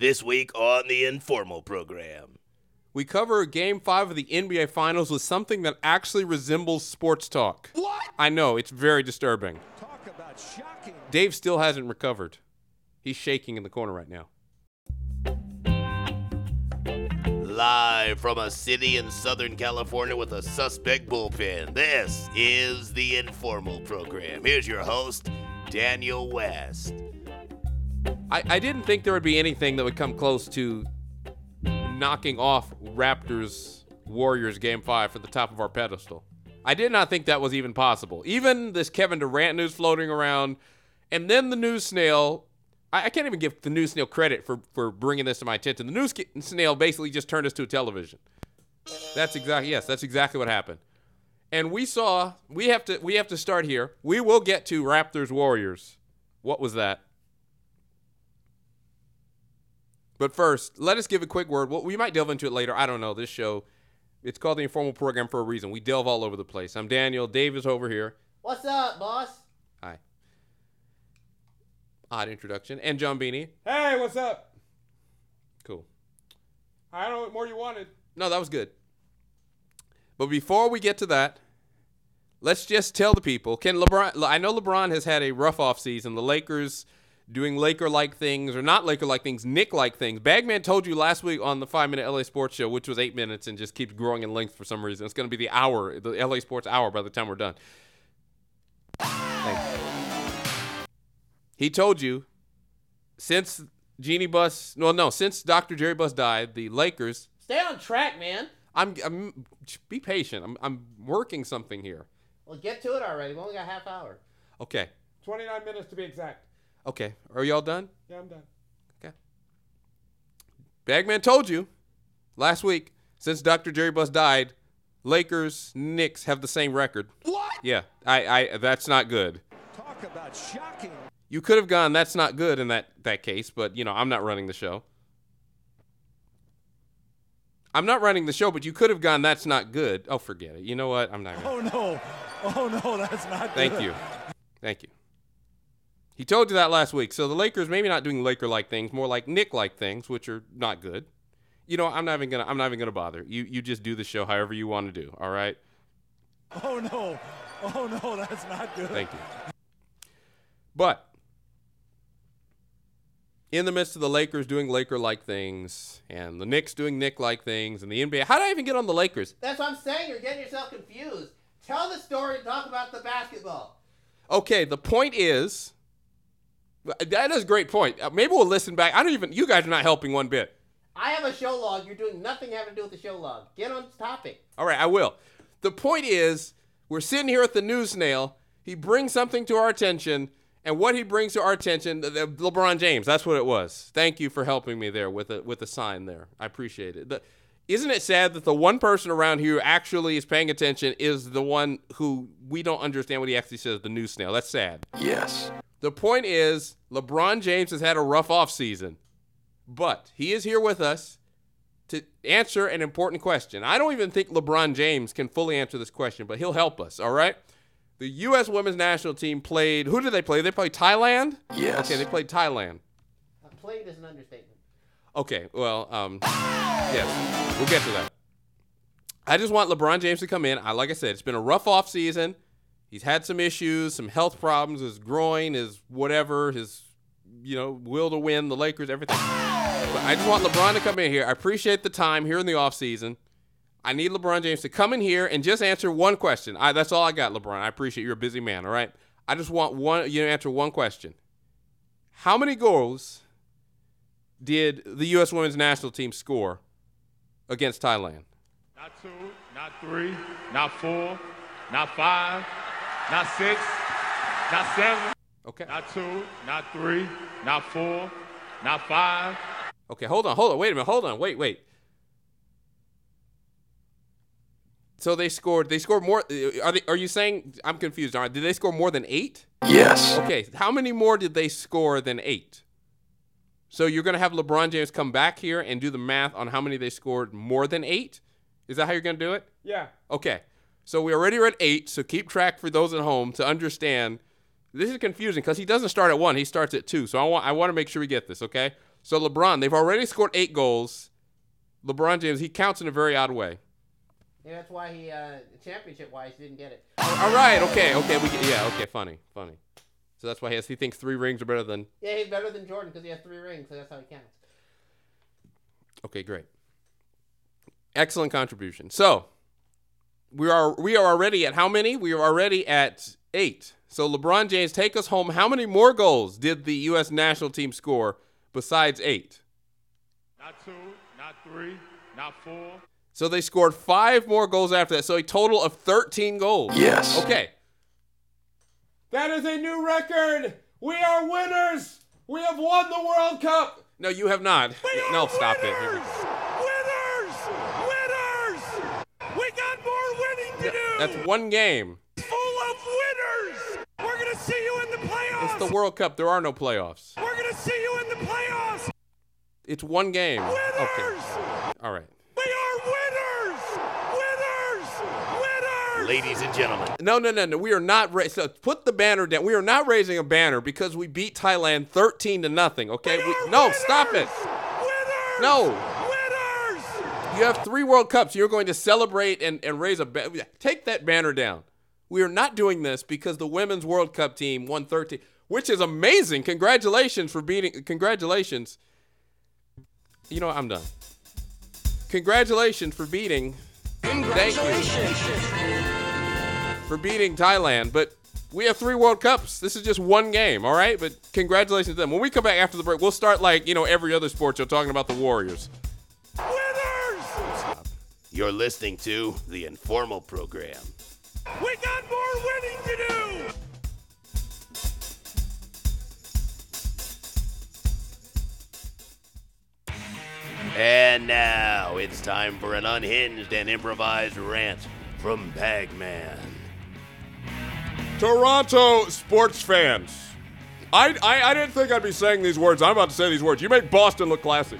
This week on the Informal Program. We cover game five of the NBA Finals with something that actually resembles sports talk. What? I know, it's very disturbing. Talk about shocking. Dave still hasn't recovered. He's shaking in the corner right now. Live from a city in Southern California with a suspect bullpen, this is the Informal Program. Here's your host, Daniel West. I, I didn't think there would be anything that would come close to knocking off Raptors Warriors game five for the top of our pedestal. I did not think that was even possible. Even this Kevin Durant news floating around, and then the news snail. I, I can't even give the news snail credit for, for bringing this to my attention. The news snail basically just turned us to a television. That's exactly yes, that's exactly what happened. And we saw we have to we have to start here. We will get to Raptors Warriors. What was that? But first, let us give a quick word. Well, we might delve into it later. I don't know. This show, it's called the Informal Program for a reason. We delve all over the place. I'm Daniel. Dave is over here. What's up, boss? Hi. Odd introduction. And John Beanie. Hey, what's up? Cool. I don't know what more you wanted. No, that was good. But before we get to that, let's just tell the people. Can LeBron? I know LeBron has had a rough off season. The Lakers doing Laker-like things or not Laker-like things, Knick-like things. Bagman told you last week on the five-minute LA Sports Show, which was eight minutes and just keeps growing in length for some reason. It's going to be the hour, the LA Sports hour by the time we're done. He told you since Jeanie Buss, well, no, since Dr. Jerry Buss died, the Lakers. Stay on track, man. I'm, I'm be patient. I'm, I'm working something here. Well, get to it already. We only got half hour. Okay. 29 minutes to be exact. Okay. Are y'all done? Yeah, I'm done. Okay. Bagman told you last week, since Dr. Jerry Buss died, Lakers, Knicks have the same record. What? Yeah, I, I that's not good. Talk about shocking. You could have gone, that's not good in that, that case, but you know, I'm not running the show. I'm not running the show, but you could have gone, that's not good. Oh, forget it. You know what? I'm not gonna. Oh no. Oh no, that's not good. Thank good. you. Thank you. He told you that last week. So the Lakers maybe not doing Laker like things, more like Knick like things, which are not good. You know, I'm not even gonna I'm not even gonna bother. You you just do the show however you want to do, all right? Oh no. Oh no, that's not good. Thank you. But in the midst of the Lakers doing Laker like things and the Knicks doing Knick like things and the NBA, how did I even get on the Lakers? That's what I'm saying. You're getting yourself confused. Tell the story and talk about the basketball. Okay, the point is that is a great point. Uh, Maybe we'll listen back. I don't even you guys are not helping one bit. I have a show log. You're doing nothing having to do with the show log. Get on topic. All right, I will. The point is, we're sitting here at the news snail. He brings something to our attention, and what he brings to our attention, the, the LeBron James. That's what it was. Thank you for helping me there with a with a sign there. I appreciate it. The, isn't it sad that the one person around here who actually is paying attention is the one who we don't understand what he actually says? The news snail. That's sad. Yes. The point is, LeBron James has had a rough off season, but he is here with us to answer an important question. I don't even think LeBron James can fully answer this question, but he'll help us, all right? The U.S. women's national team played, who did they play? They played Thailand? Yes. Okay, they played Thailand. Played is an understatement. Okay, well, um, yes, we'll get to that. I just want LeBron James to come in. I, like I said, it's been a rough off season. He's had some issues, some health problems, his groin, his whatever, his you know will to win the Lakers, everything. But I just want LeBron to come in here. I appreciate the time here in the off season. I need LeBron James to come in here and just answer one question. I, that's all I got, LeBron. I appreciate you're a busy man. All right. I just want one you to answer one question. How many goals did the U.S. women's national team score against Thailand? Not two, not three, not four, not five, not six, not seven, Okay. not two, not three, not four, not five. Okay, hold on, hold on, wait a minute, hold on, wait, wait. So they scored. They scored more. Uh, are they? Are you saying? I'm confused. Are did they score more than eight? Yes. Okay. How many more did they score than eight? So you're gonna have LeBron James come back here and do the math on how many they scored more than eight. Is that how you're gonna do it? Yeah. Okay. So we already are at eight. So keep track for those at home to understand. This is confusing because he doesn't start at one. He starts at two. So I want I want to make sure we get this. Okay. So LeBron, they've already scored eight goals. LeBron James, he counts in a very odd way. Yeah, that's why he, uh, championship wise, didn't get it. All right, okay, okay, we get, yeah, okay, funny, funny. So that's why he, has, he thinks three rings are better than. Yeah, he's better than Jordan because he has three rings, so that's how he counts. Okay, great. Excellent contribution. So we are we are already at how many? We are already at eight. So LeBron James, take us home. How many more goals did the U.S. national team score besides eight? Not two, not three, not four. So they scored five more goals after that. So a total of 13 goals. Yes. Okay. That is a new record. We are winners. We have won the World Cup. No, you have not. We are No, stop it. Here we winners. go. Winners. Winners. We got more winning to do. That's one game. full of winners. We're gonna see you in the playoffs. It's the World Cup. There are no playoffs. We're gonna see you in the playoffs. It's one game. Okay. Winners. All right. We are winners. Winners. Winners. Ladies and gentlemen, No, no, no, no. We are not. Ra- so put the banner down. We are not raising a banner because we beat Thailand 13 to nothing. Okay. We We, no, winners. stop it. Winners. No. You have three World Cups. You're going to celebrate and, and raise a ba- take that banner down. We are not doing this because the women's World Cup team won 13, which is amazing. Congratulations for beating. Congratulations. You know what? I'm done. Congratulations for beating. Thank you for beating Thailand. But we have three World Cups. This is just one game, all right? But congratulations to them. When we come back after the break, we'll start like you know every other sport. You're talking about the Warriors. You're listening to the Informal Program. We got more winning to do. And now it's time for an unhinged and improvised rant from Bagman. Toronto sports fans. I, I, I didn't think I'd be saying these words. I'm about to say these words. You make Boston look classy.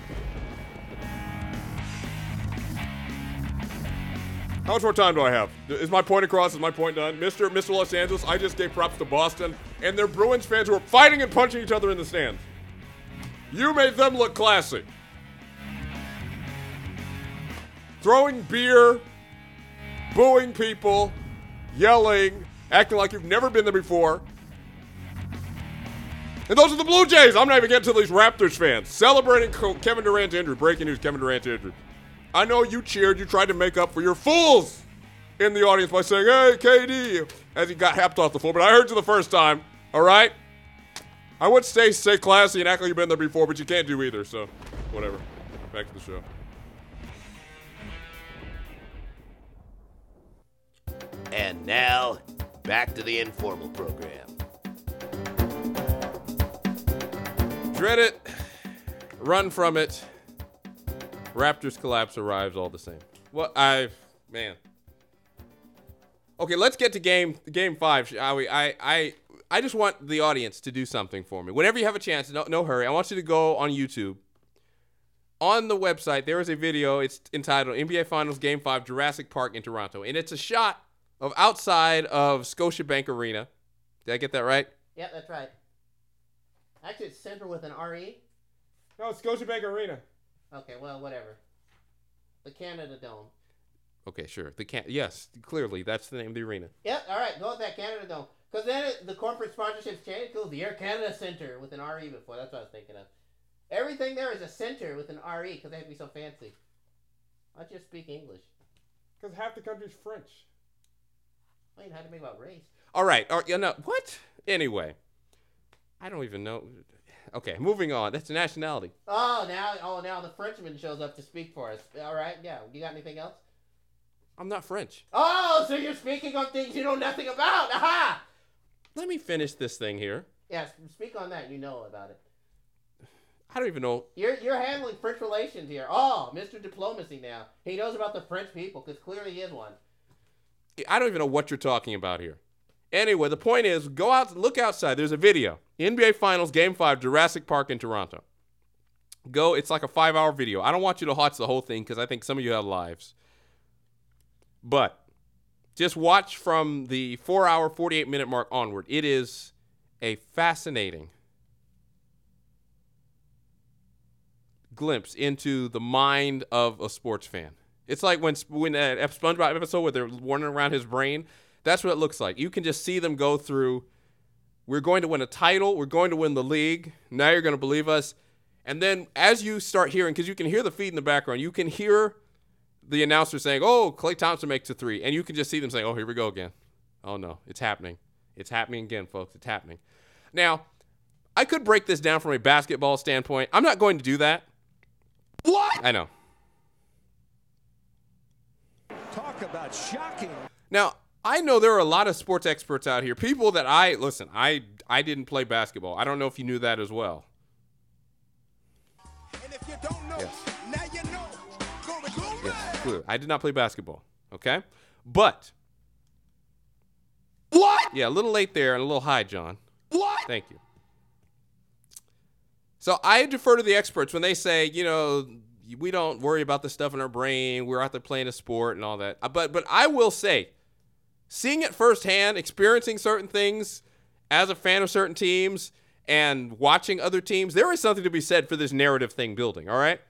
How much more time do I have? Is my point across? Is my point done? Mr. Mr. Los Angeles, I just gave props to Boston and their Bruins fans who are fighting and punching each other in the stands. You made them look classy. Throwing beer, booing people, yelling, acting like you've never been there before. And those are the Blue Jays. I'm not even getting to these Raptors fans celebrating Kevin Durant's injury. Breaking news: Kevin Durant's injury. I know you cheered. You tried to make up for your fools in the audience by saying, "Hey, KD," as he got happed off the floor. But I heard you the first time. All right. I would say stay classy and act like you've been there before, but you can't do either. So, whatever. Back to the show. And now, back to the Informal Program. Dread it, run from it. Raptors collapse arrives all the same. Well, I've man. Okay, let's get to game game five, shall we? I I I just want the audience to do something for me. Whenever you have a chance, no no hurry. I want you to go on YouTube. On the website, there is a video. It's entitled NBA Finals Game Five, Jurassic Park in Toronto, and it's a shot of outside of Scotiabank Arena. Did I get that right? Yep, that's right. Actually, it's center with an RE. No, Scotiabank Arena. Okay, well, whatever. The Canada Dome. Okay, sure. The can yes, clearly that's the name of the arena. Yep, all right, go with that Canada Dome. Because then it, the corporate sponsorships change. It the Air Canada Center with an RE before. That's what I was thinking of. Everything there is a center with an RE because they have to be so fancy. Why don't you just speak English? Because half the country's French. Well, you know how to make about race. All right. Or, you know, what? Anyway, I don't even know. Okay, moving on. That's a nationality. Oh, now, oh, now the Frenchman shows up to speak for us. All right, yeah. You got anything else? I'm not French. Oh, so you're speaking on things you know nothing about. Aha! Let me finish this thing here. Yes, speak on that. You know about it. I don't even know. You're you're handling French relations here. Oh, Mr. Diplomacy now. He knows about the French people because clearly he is one. I don't even know what you're talking about here. Anyway, the point is, go out, look outside. There's a video. NBA Finals Game Five, Jurassic Park in Toronto. Go. It's like a five-hour video. I don't want you to watch the whole thing because I think some of you have lives. But just watch from the four-hour, 48-minute mark onward. It is a fascinating glimpse into the mind of a sports fan. It's like when when uh, that SpongeBob episode where they're wandering around his brain. That's what it looks like. You can just see them go through. We're going to win a title. We're going to win the league. Now you're going to believe us. And then as you start hearing, because you can hear the feed in the background, you can hear the announcer saying, "Oh, Klay Thompson makes a three. and you can just see them saying, "Oh, here we go again. Oh no, it's happening. It's happening again, folks. It's happening." Now, I could break this down from a basketball standpoint. I'm not going to do that. What? I know. Talk about shocking. Now, I know there are a lot of sports experts out here. People that I listen, I I didn't play basketball. I don't know if you knew that as well. And if you don't know, Yes. now you know. Glory, glory. Yes. I did not play basketball. Okay? But What? yeah, a little late there and a little high, John. What? Thank you. So I defer to the experts when they say, you know, we don't worry about the stuff in our brain. We're out there playing a sport and all that. Uh, But but I will say, seeing it firsthand, experiencing certain things as a fan of certain teams and watching other teams, there is something to be said for this narrative thing building, all right?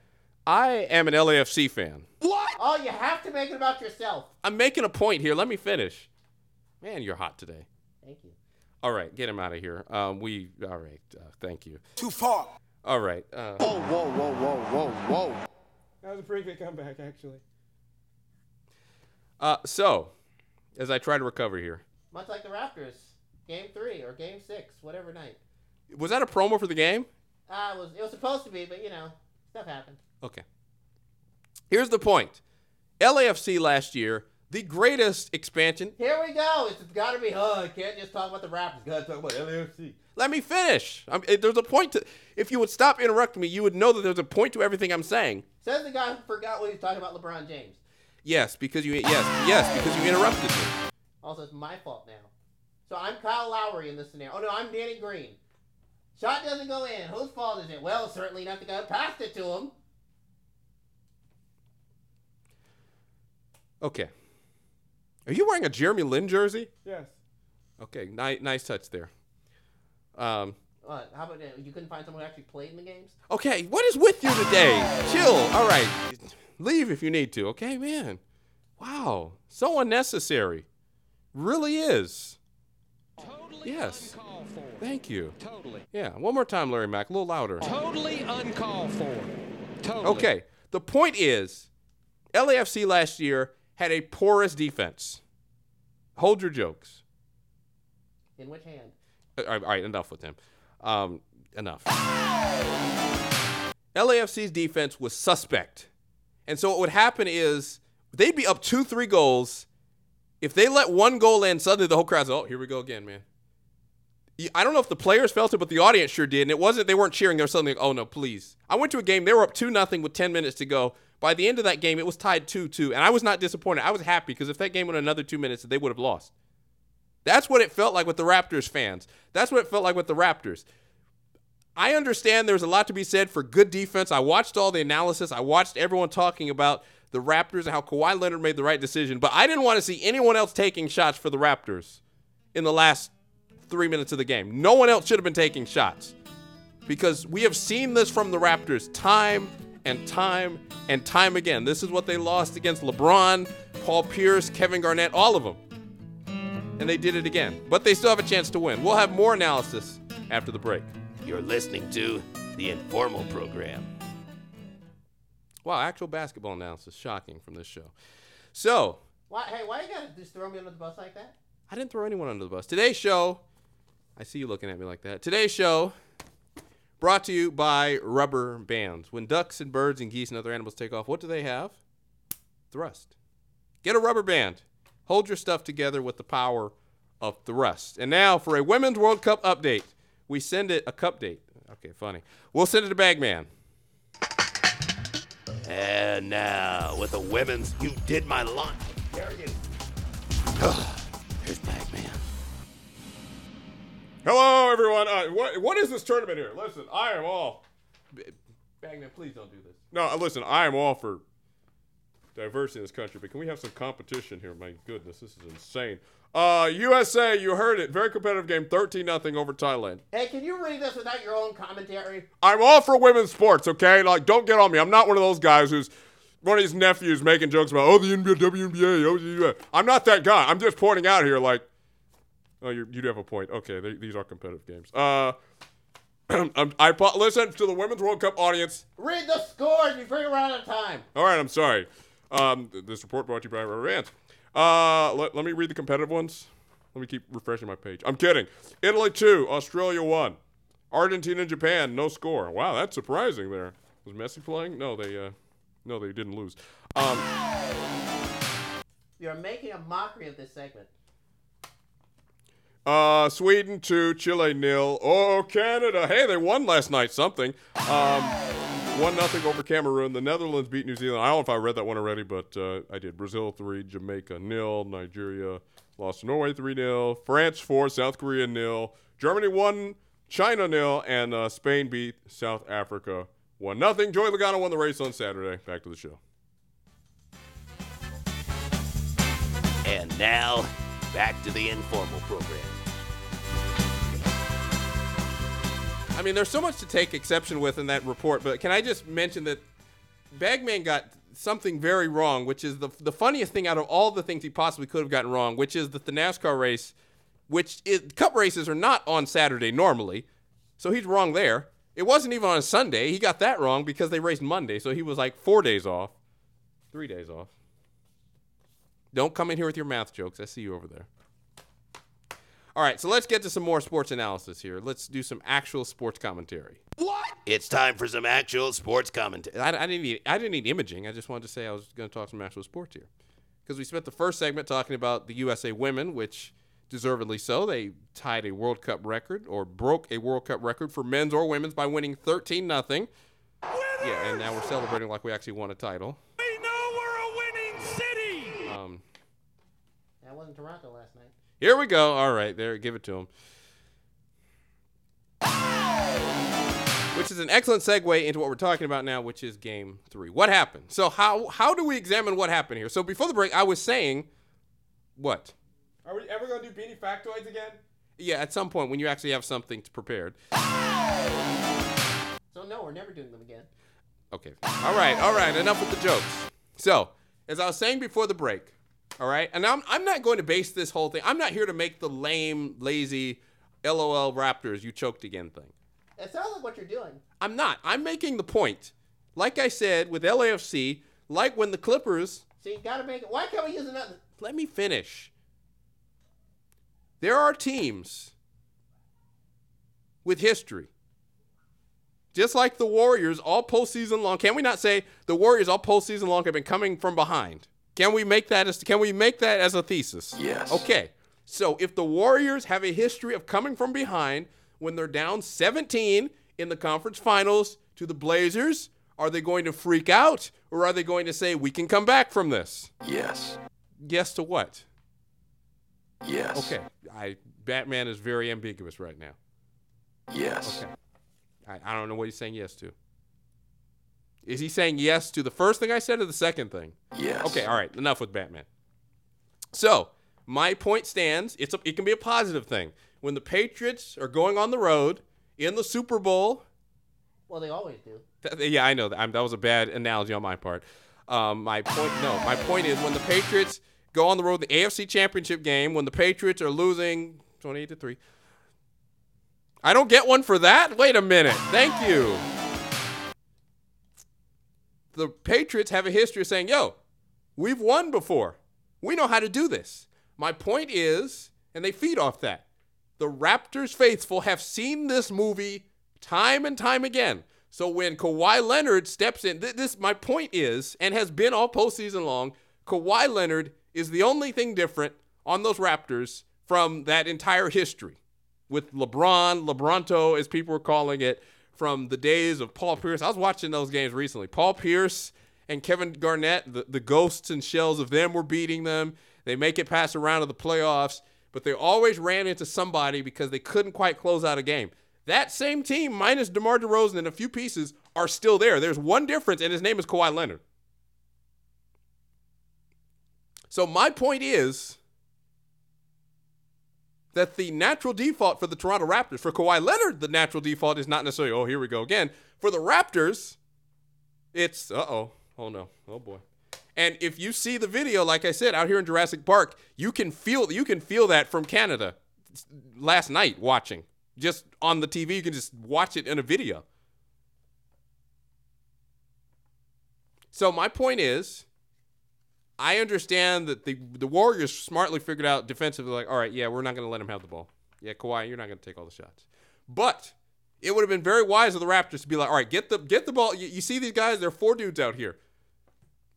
I am an LAFC fan. What? Oh, you have to make it about yourself. I'm making a point here. Let me finish. Man, you're hot today. Thank you. All right, get him out of here. Um, we all right. Uh, thank you. Too far. All right. Uh, Whoa, whoa, whoa, whoa, whoa, whoa. That was a pretty good comeback, actually. uh, so, as I try to recover here, Much like the Raptors, Game Three or Game Six, whatever night. was that a promo for the game? Ah, it was it was supposed to be, but you know, stuff happened. Okay. Here's the point. LAFC last year, the greatest expansion. Here we go. It's got to be. Oh, I can't just talk about the Raptors. Got to talk about LAFC. Let me finish. I'm, there's a point to. If you would stop interrupting me, you would know that there's a point to everything I'm saying. Says the guy who forgot what he was talking about LeBron James. Yes, because you. Yes, yes, because you interrupted me. Also, it's my fault now. So I'm Kyle Lowry in this scenario. Oh no, I'm Danny Green. Shot doesn't go in. Whose fault is it? Well, certainly not the guy who passed it to him. Okay. Are you wearing a Jeremy Lin jersey? Yes. Okay, nice, nice touch there. Um, What? How about that? You couldn't find someone who actually played in the games? okay, what is with you today? Chill. All right, leave if you need to. Okay, man. Wow, so unnecessary. Really is. Totally Yes. uncalled for. Thank you. Totally. Yeah, one more time, Larry Mack, a little louder. Totally uncalled for. Totally. Okay, the point is, LAFC last year had a porous defense. Hold your jokes. In which hand? Uh, All right, all right, enough with him. Um, enough. LAFC's defense was suspect. And so what would happen is they'd be up two, three goals. If they let one goal in, suddenly the whole crowd's, oh, here we go again, man. I don't know if the players felt it, but the audience sure did. And it wasn't, they weren't cheering. They were suddenly like, oh, no, please. I went to a game, they were up 2 nothing with 10 minutes to go. By the end of that game, it was tied 2 2. And I was not disappointed. I was happy because if that game went another two minutes, they would have lost. That's what it felt like with the Raptors fans. That's what it felt like with the Raptors. I understand there's a lot to be said for good defense. I watched all the analysis. I watched everyone talking about the Raptors and how Kawhi Leonard made the right decision, but I didn't want to see anyone else taking shots for the Raptors in the last three minutes of the game. No one else should have been taking shots because we have seen this from the Raptors time and time and time again. This is what they lost against LeBron, Paul Pierce, Kevin Garnett, all of them and they did it again. But they still have a chance to win. We'll have more analysis after the break. You're listening to the Informal Program. Wow, actual basketball analysis. Shocking from this show. So, Why? Hey, why are you gotta just throw me under the bus like that? I didn't throw anyone under the bus. Today's show, I see you looking at me like that. Today's show brought to you by rubber bands. When ducks and birds and geese and other animals take off, what do they have? Thrust. Get a rubber band. Hold your stuff together with the power of thrust. And now for a Women's World Cup update. We send it a cup date. Okay, funny. We'll send it to Bagman. And now, with the women's You Did My Lunch. There it is. Here's Bagman. Hello, everyone. Uh, what, what is this tournament here? Listen, I am all. Bagman, please don't do this. No, uh, listen, I am all for diversity in this country, but can we have some competition here? My goodness, this is insane. Uh, USA, you heard it. Very competitive game, 13 nothing over Thailand. Hey, can you read this without your own commentary? I'm all for women's sports, okay? Like, don't get on me. I'm not one of those guys who's one of these nephews making jokes about, oh, the NBA, WNBA, oh, the. I'm not that guy. I'm just pointing out here, like, oh, you you do have a point. Okay, they, these are competitive games. Uh, I'm- I listen to the Women's World Cup audience. Read the scores you run out of time. All right, I'm sorry. Um, this report brought to you by Rubber Bands. Uh, let, let me read the competitive ones. Let me keep refreshing my page. I'm kidding. Italy 2, Australia 1. Argentina and Japan, no score. Wow, that's surprising there. Was Messi playing? No, they uh no, they didn't lose. Um, You're making a mockery of this segment. uh Sweden 2, Chile nil. Oh, Canada. Hey, they won last night something. Um one nothing over Cameroon. The Netherlands beat New Zealand. I don't know if I read that one already, but uh, I did. Brazil three, Jamaica nil, Nigeria lost to Norway three 0 France four, South Korea nil, Germany one, China nil, and uh, Spain beat South Africa one nothing. Joey Logano won the race on Saturday. Back to the show. And now, back to the informal program. I mean, there's so much to take exception with in that report, but can I just mention that Bagman got something very wrong, which is the the funniest thing out of all the things he possibly could have gotten wrong, which is that the NASCAR race, which is, cup races are not on Saturday normally, so he's wrong there. It wasn't even on a Sunday. He got that wrong because they raced Monday, so he was like four days off, three days off. Don't come in here with your math jokes. I see you over there. All right, so let's get to some more sports analysis here. Let's do some actual sports commentary. What? It's time for some actual sports commentary. I, I didn't need I didn't need imaging. I just wanted to say I was going to talk some actual sports here, because we spent the first segment talking about the USA women, which deservedly so. They tied a World Cup record or broke a World Cup record for men's or women's by winning 13 nothing. Yeah, and now we're celebrating like we actually won a title. We know we're a winning city. Um, That wasn't Toronto last night. Here we go. All right, there, give it to him. Which is an excellent segue into what we're talking about now, which is game three. What happened? So how how do we examine what happened here? So before the break, I was saying, what? Are we ever gonna do beanie factoids again? Yeah, at some point when you actually have something prepared. So no, we're never doing them again. Okay. All right. All right. Enough with the jokes. So, as I was saying before the break, all right, and I'm, I'm not going to base this whole thing. I'm not here to make the lame, lazy, LOL Raptors you choked again thing. It sounds like what you're doing. I'm not. I'm making the point. Like I said with LAFC, like when the Clippers. So you gotta make it. Why can't we use another? Let me finish. There are teams with history. Just like the Warriors all postseason long. Can we not say the Warriors all postseason long have been coming from behind? Can we make that as can we make that as a thesis? Yes. Okay. So if the Warriors have a history of coming from behind when they're down 17 in the conference finals to the Blazers, are they going to freak out or are they going to say we can come back from this? Yes. Yes to what? Yes. Okay. I Batman is very ambiguous right now. Yes. Okay. I, I don't know what he's saying yes to. Is he saying yes to the first thing I said or the second thing? Yes. Okay, all right. Enough with Batman. So, my point stands. It's a, it can be a positive thing. When the Patriots are going on the road in the Super Bowl, Well, they always do. Th- yeah, I know that. I'm, that was a bad analogy on my part. Um, my point, no, my point is when the Patriots go on the road, the AFC Championship game, when the Patriots are losing 28 to three. I don't get one for that. Wait a minute. Thank you. The Patriots have a history of saying, "Yo, we've won before. We know how to do this." My point is, and they feed off that. The Raptors faithful have seen this movie time and time again. So when Kawhi Leonard steps in, th- this my point is, and has been all postseason long, Kawhi Leonard is the only thing different on those Raptors from that entire history. With LeBron, LeBronto, as people were calling it, from the days of Paul Pierce. I was watching those games recently. Paul Pierce and Kevin Garnett, the, the ghosts and shells of them were beating them. They make it past a round of the playoffs, but they always ran into somebody because they couldn't quite close out a game. That same team, minus DeMar DeRozan and a few pieces, are still there. There's one difference, and his name is Kawhi Leonard. So my point is that the natural default for the Toronto Raptors, for Kawhi Leonard, the natural default is not necessarily, oh, here we go again. For the Raptors, it's, uh oh, oh no, oh boy. And if you see the video, like I said, out here in Jurassic Park, you can feel you can feel that from Canada last night watching. Just on the TV, you can just watch it in a video. So my point is, I understand that the the Warriors smartly figured out defensively, like, all right, yeah, we're not going to let him have the ball. Yeah, Kawhi, you're not going to take all the shots. But it would have been very wise of the Raptors to be like, all right, get the get the ball. You, you see these guys? There are four dudes out here.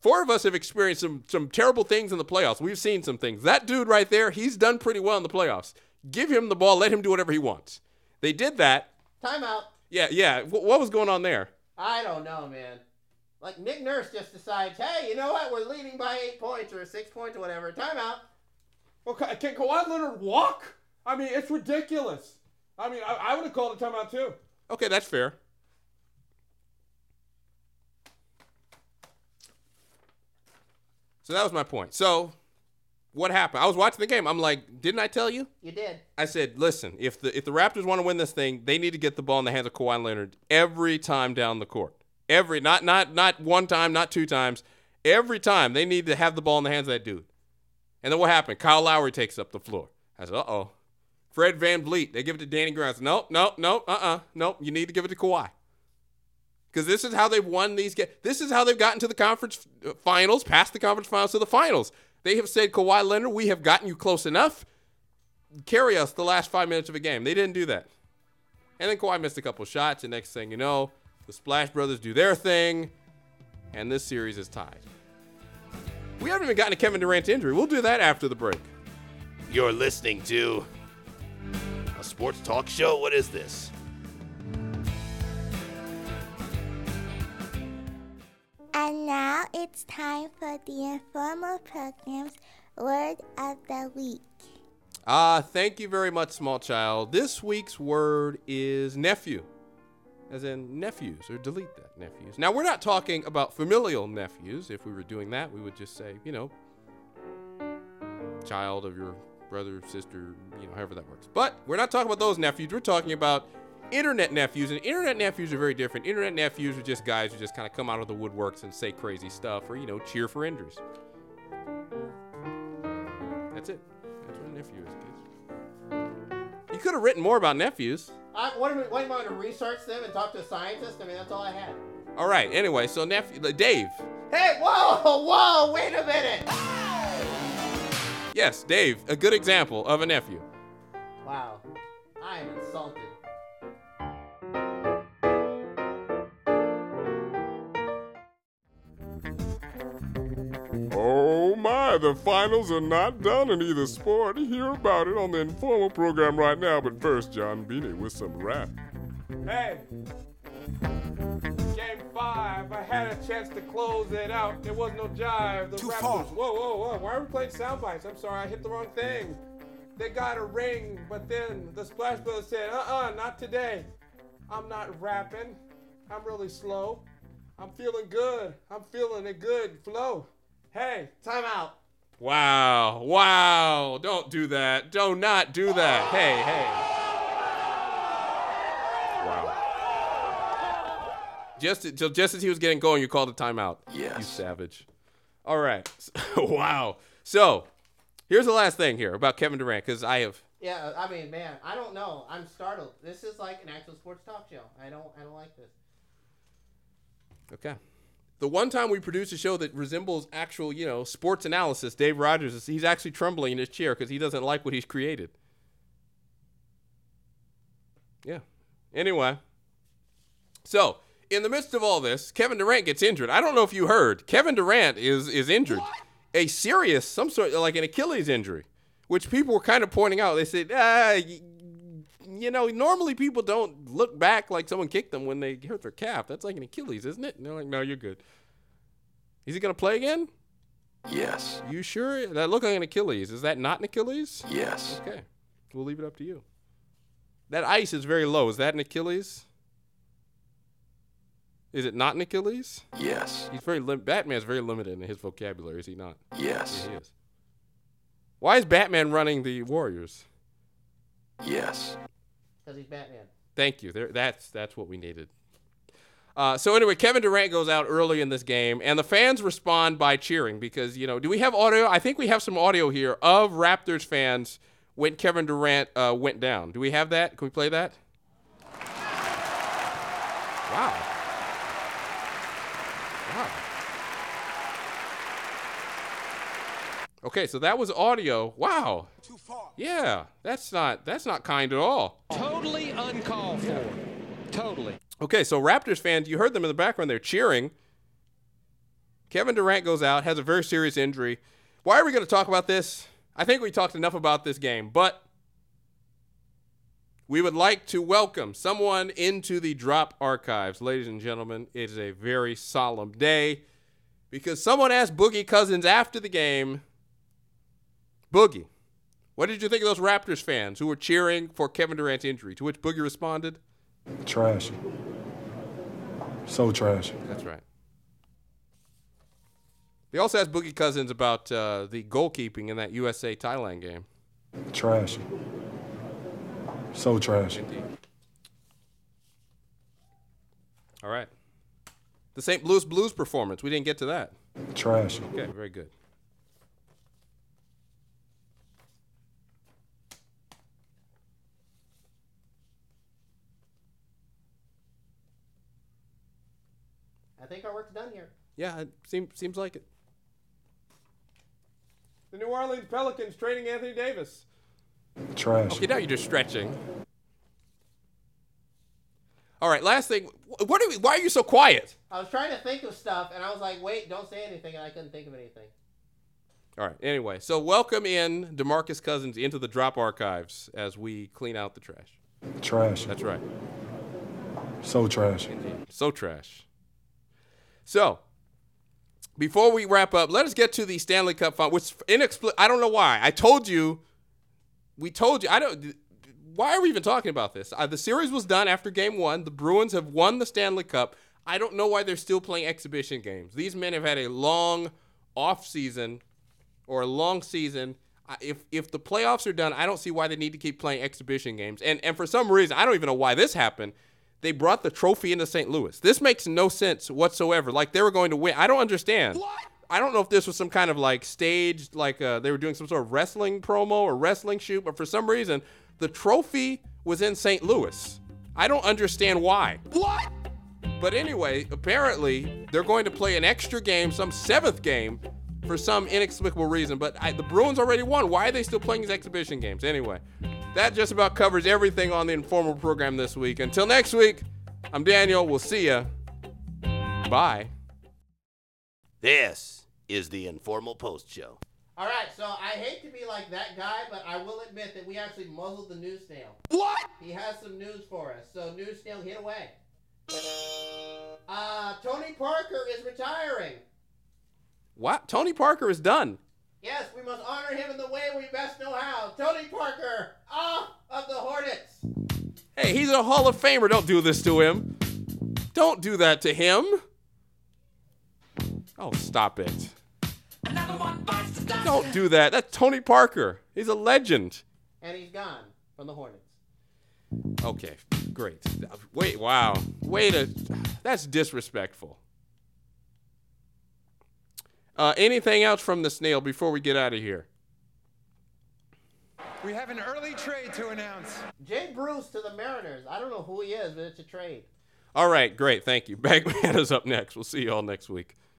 Four of us have experienced some some terrible things in the playoffs. We've seen some things. That dude right there, he's done pretty well in the playoffs. Give him the ball. Let him do whatever he wants. They did that. Timeout. Yeah, yeah. Wh- what was going on there? I don't know, man. Like Nick Nurse just decides, hey, you know what? We're leading by eight points or six points or whatever. Timeout. Well, ca- can Kawhi Leonard walk? I mean, it's ridiculous. I mean, I, I would have called a timeout too. Okay, that's fair. So that was my point. So what happened? I was watching the game. I'm like, didn't I tell you? You did. I said, listen, if the if the Raptors want to win this thing, they need to get the ball in the hands of Kawhi Leonard every time down the court. Every not not not one time, not two times. Every time they need to have the ball in the hands of that dude. And then what happened? Kyle Lowry takes up the floor. I said, uh oh. Fred VanVleet, they give it to Danny Grimes. Nope, nope, nope, uh-uh. Nope. You need to give it to Kawhi. Because this is how they've won these games. This is how they've gotten to the conference uh, finals, past the conference finals to the finals. They have said, Kawhi Leonard, we have gotten you close enough. Carry us the last five minutes of a game. They didn't do that. And then Kawhi missed a couple shots, and next thing you know, the Splash Brothers do their thing, and this series is tied. We haven't even gotten to Kevin Durant's injury. We'll do that after the break. You're listening to a sports talk show? What is this? And now it's time for the informal program's word of the week. Ah, thank you very much, small child. This week's word is nephew, as in nephews, or delete that, nephews. Now, we're not talking about familial nephews. If we were doing that, we would just say, you know, child of your brother, sister, you know, however that works. But we're not talking about those nephews. We're talking about internet nephews, and internet nephews are very different. Internet nephews are just guys who just kind of come out of the woodworks and say crazy stuff, or you know, cheer for injuries. That's it. That's what a nephew is, kids. You could have written more about nephews. I, what am I, what am I going to research them and talk to a scientist? I mean, that's all I had. All right. Anyway, so nephew, Dave. Hey, whoa, whoa, wait a minute. Yes, Dave, a good example of a nephew. The finals are not done in either sport. Hear about it on the informal program right now. But first, John Beanie with some rap. Hey, game five. I had a chance to close it out. There was no jive. The Too Raptors. far. Whoa, whoa, whoa! Why are we playing sound bites? I'm sorry, I hit the wrong thing. They got a ring, but then the Splash Brothers said, "Uh-uh, not today. I'm not rapping. I'm really slow. I'm feeling good. I'm feeling a good flow. Hey, Timeout. Wow, wow. Don't do that. Do not do that. Hey, hey. Wow. Just, just as he was getting going, you called a timeout. Yes. You savage. All right. wow. So, here's the last thing here about Kevin Durant, because I have. Yeah, I mean, man, I don't know. I'm startled. This is like an actual sports talk show. I don't, I don't like this. Okay. The one time we produce a show that resembles actual, you know, sports analysis, Dave Rogers, is, he's actually trembling in his chair because he doesn't like what he's created. Yeah. Anyway. So, in the midst of all this, Kevin Durant gets injured. I don't know if you heard. Kevin Durant is is injured. A serious, some sort like an Achilles injury, which people were kind of pointing out. They said, ah, you know, normally people don't look back like someone kicked them when they hurt their calf. That's like an Achilles, isn't it? And they're like, no, you're good. Is he gonna play again? Yes. You sure? That looked like an Achilles. Is that not an Achilles? Yes. Okay. We'll leave it up to you. That ice is very low. Is that an Achilles? Is it not an Achilles? Yes. He's very lim- Batman's very limited in his vocabulary, is he not? Yes. He is. Why is Batman running the Warriors? Yes. Because he's Batman. Thank you. There, that's that's what we needed. Uh, so anyway, Kevin Durant goes out early in this game, and the fans respond by cheering because you know, do we have audio? I think we have some audio here of Raptors fans when Kevin Durant uh, went down. Do we have that? Can we play that? Wow. Wow. Okay, so that was audio. Wow. Yeah, that's not that's not kind at all. Totally uncalled for. Totally. Okay, so Raptors fans, you heard them in the background. They're cheering. Kevin Durant goes out, has a very serious injury. Why are we going to talk about this? I think we talked enough about this game, but we would like to welcome someone into the drop archives. Ladies and gentlemen, it is a very solemn day because someone asked Boogie Cousins after the game, Boogie, what did you think of those Raptors fans who were cheering for Kevin Durant's injury? To which Boogie responded, Trash. So trash. That's right. They also asked Boogie Cousins about uh, the goalkeeping in that USA Thailand game. Trash. So trash. Indeed. All right. The St. Louis Blues performance. We didn't get to that. Trash. Okay, very good. I think our work's done here. Yeah, it seems seems like it. The New Orleans Pelicans trading Anthony Davis. Trashy. Okay, now you're just stretching. All right, last thing. What are we, why are you so quiet? I was trying to think of stuff, and I was like, wait, don't say anything, and I couldn't think of anything. All right. Anyway, so welcome in DeMarcus Cousins into the drop archives as we clean out the trash. Trash. That's right. So trash. Indeed. So trash. So, before we wrap up, let us get to the Stanley Cup final, which inexplicable. I don't know why. I told you. We told you. I don't. Why are we even talking about this? Uh, the series was done after Game One. The Bruins have won the Stanley Cup. I don't know why they're still playing exhibition games. These men have had a long off season or a long season. If if the playoffs are done, I don't see why they need to keep playing exhibition games. And and for some reason, I don't even know why this happened. They brought the trophy into St. Louis. This makes no sense whatsoever. Like they were going to win. I don't understand. What? I don't know if this was some kind of like staged, like uh, they were doing some sort of wrestling promo or wrestling shoot, but for some reason, the trophy was in St. Louis. I don't understand why. What? But anyway, apparently they're going to play an extra game, some seventh game, for some inexplicable reason. But I, the Bruins already won. Why are they still playing these exhibition games? Anyway, that just about covers everything on the informal program this week. Until next week, I'm Daniel. We'll see ya. Bye. This is the Informal Post Show. All right, so I hate to be like that guy, but I will admit that we actually muzzled the news snail. What? He has some news for us. So, news snail, hit away. Uh, Tony Parker is retiring. What? Tony Parker is done. Yes, we must honor him in the way we best know how. Tony Parker, off of the Hornets. Hey, he's a Hall of Famer. Don't do this to him. Don't do that to him. Oh, stop it. Don't do that. That's Tony Parker. He's a legend. And he's gone from the Hornets. Okay, great. Wait, wow. Wait a. That's disrespectful. Uh, anything else from the snail before we get out of here? We have an early trade to announce. Jay Bruce to the Mariners. I don't know who he is, but it's a trade. All right, great. Thank you. Bagman is up next. We'll see you all next week.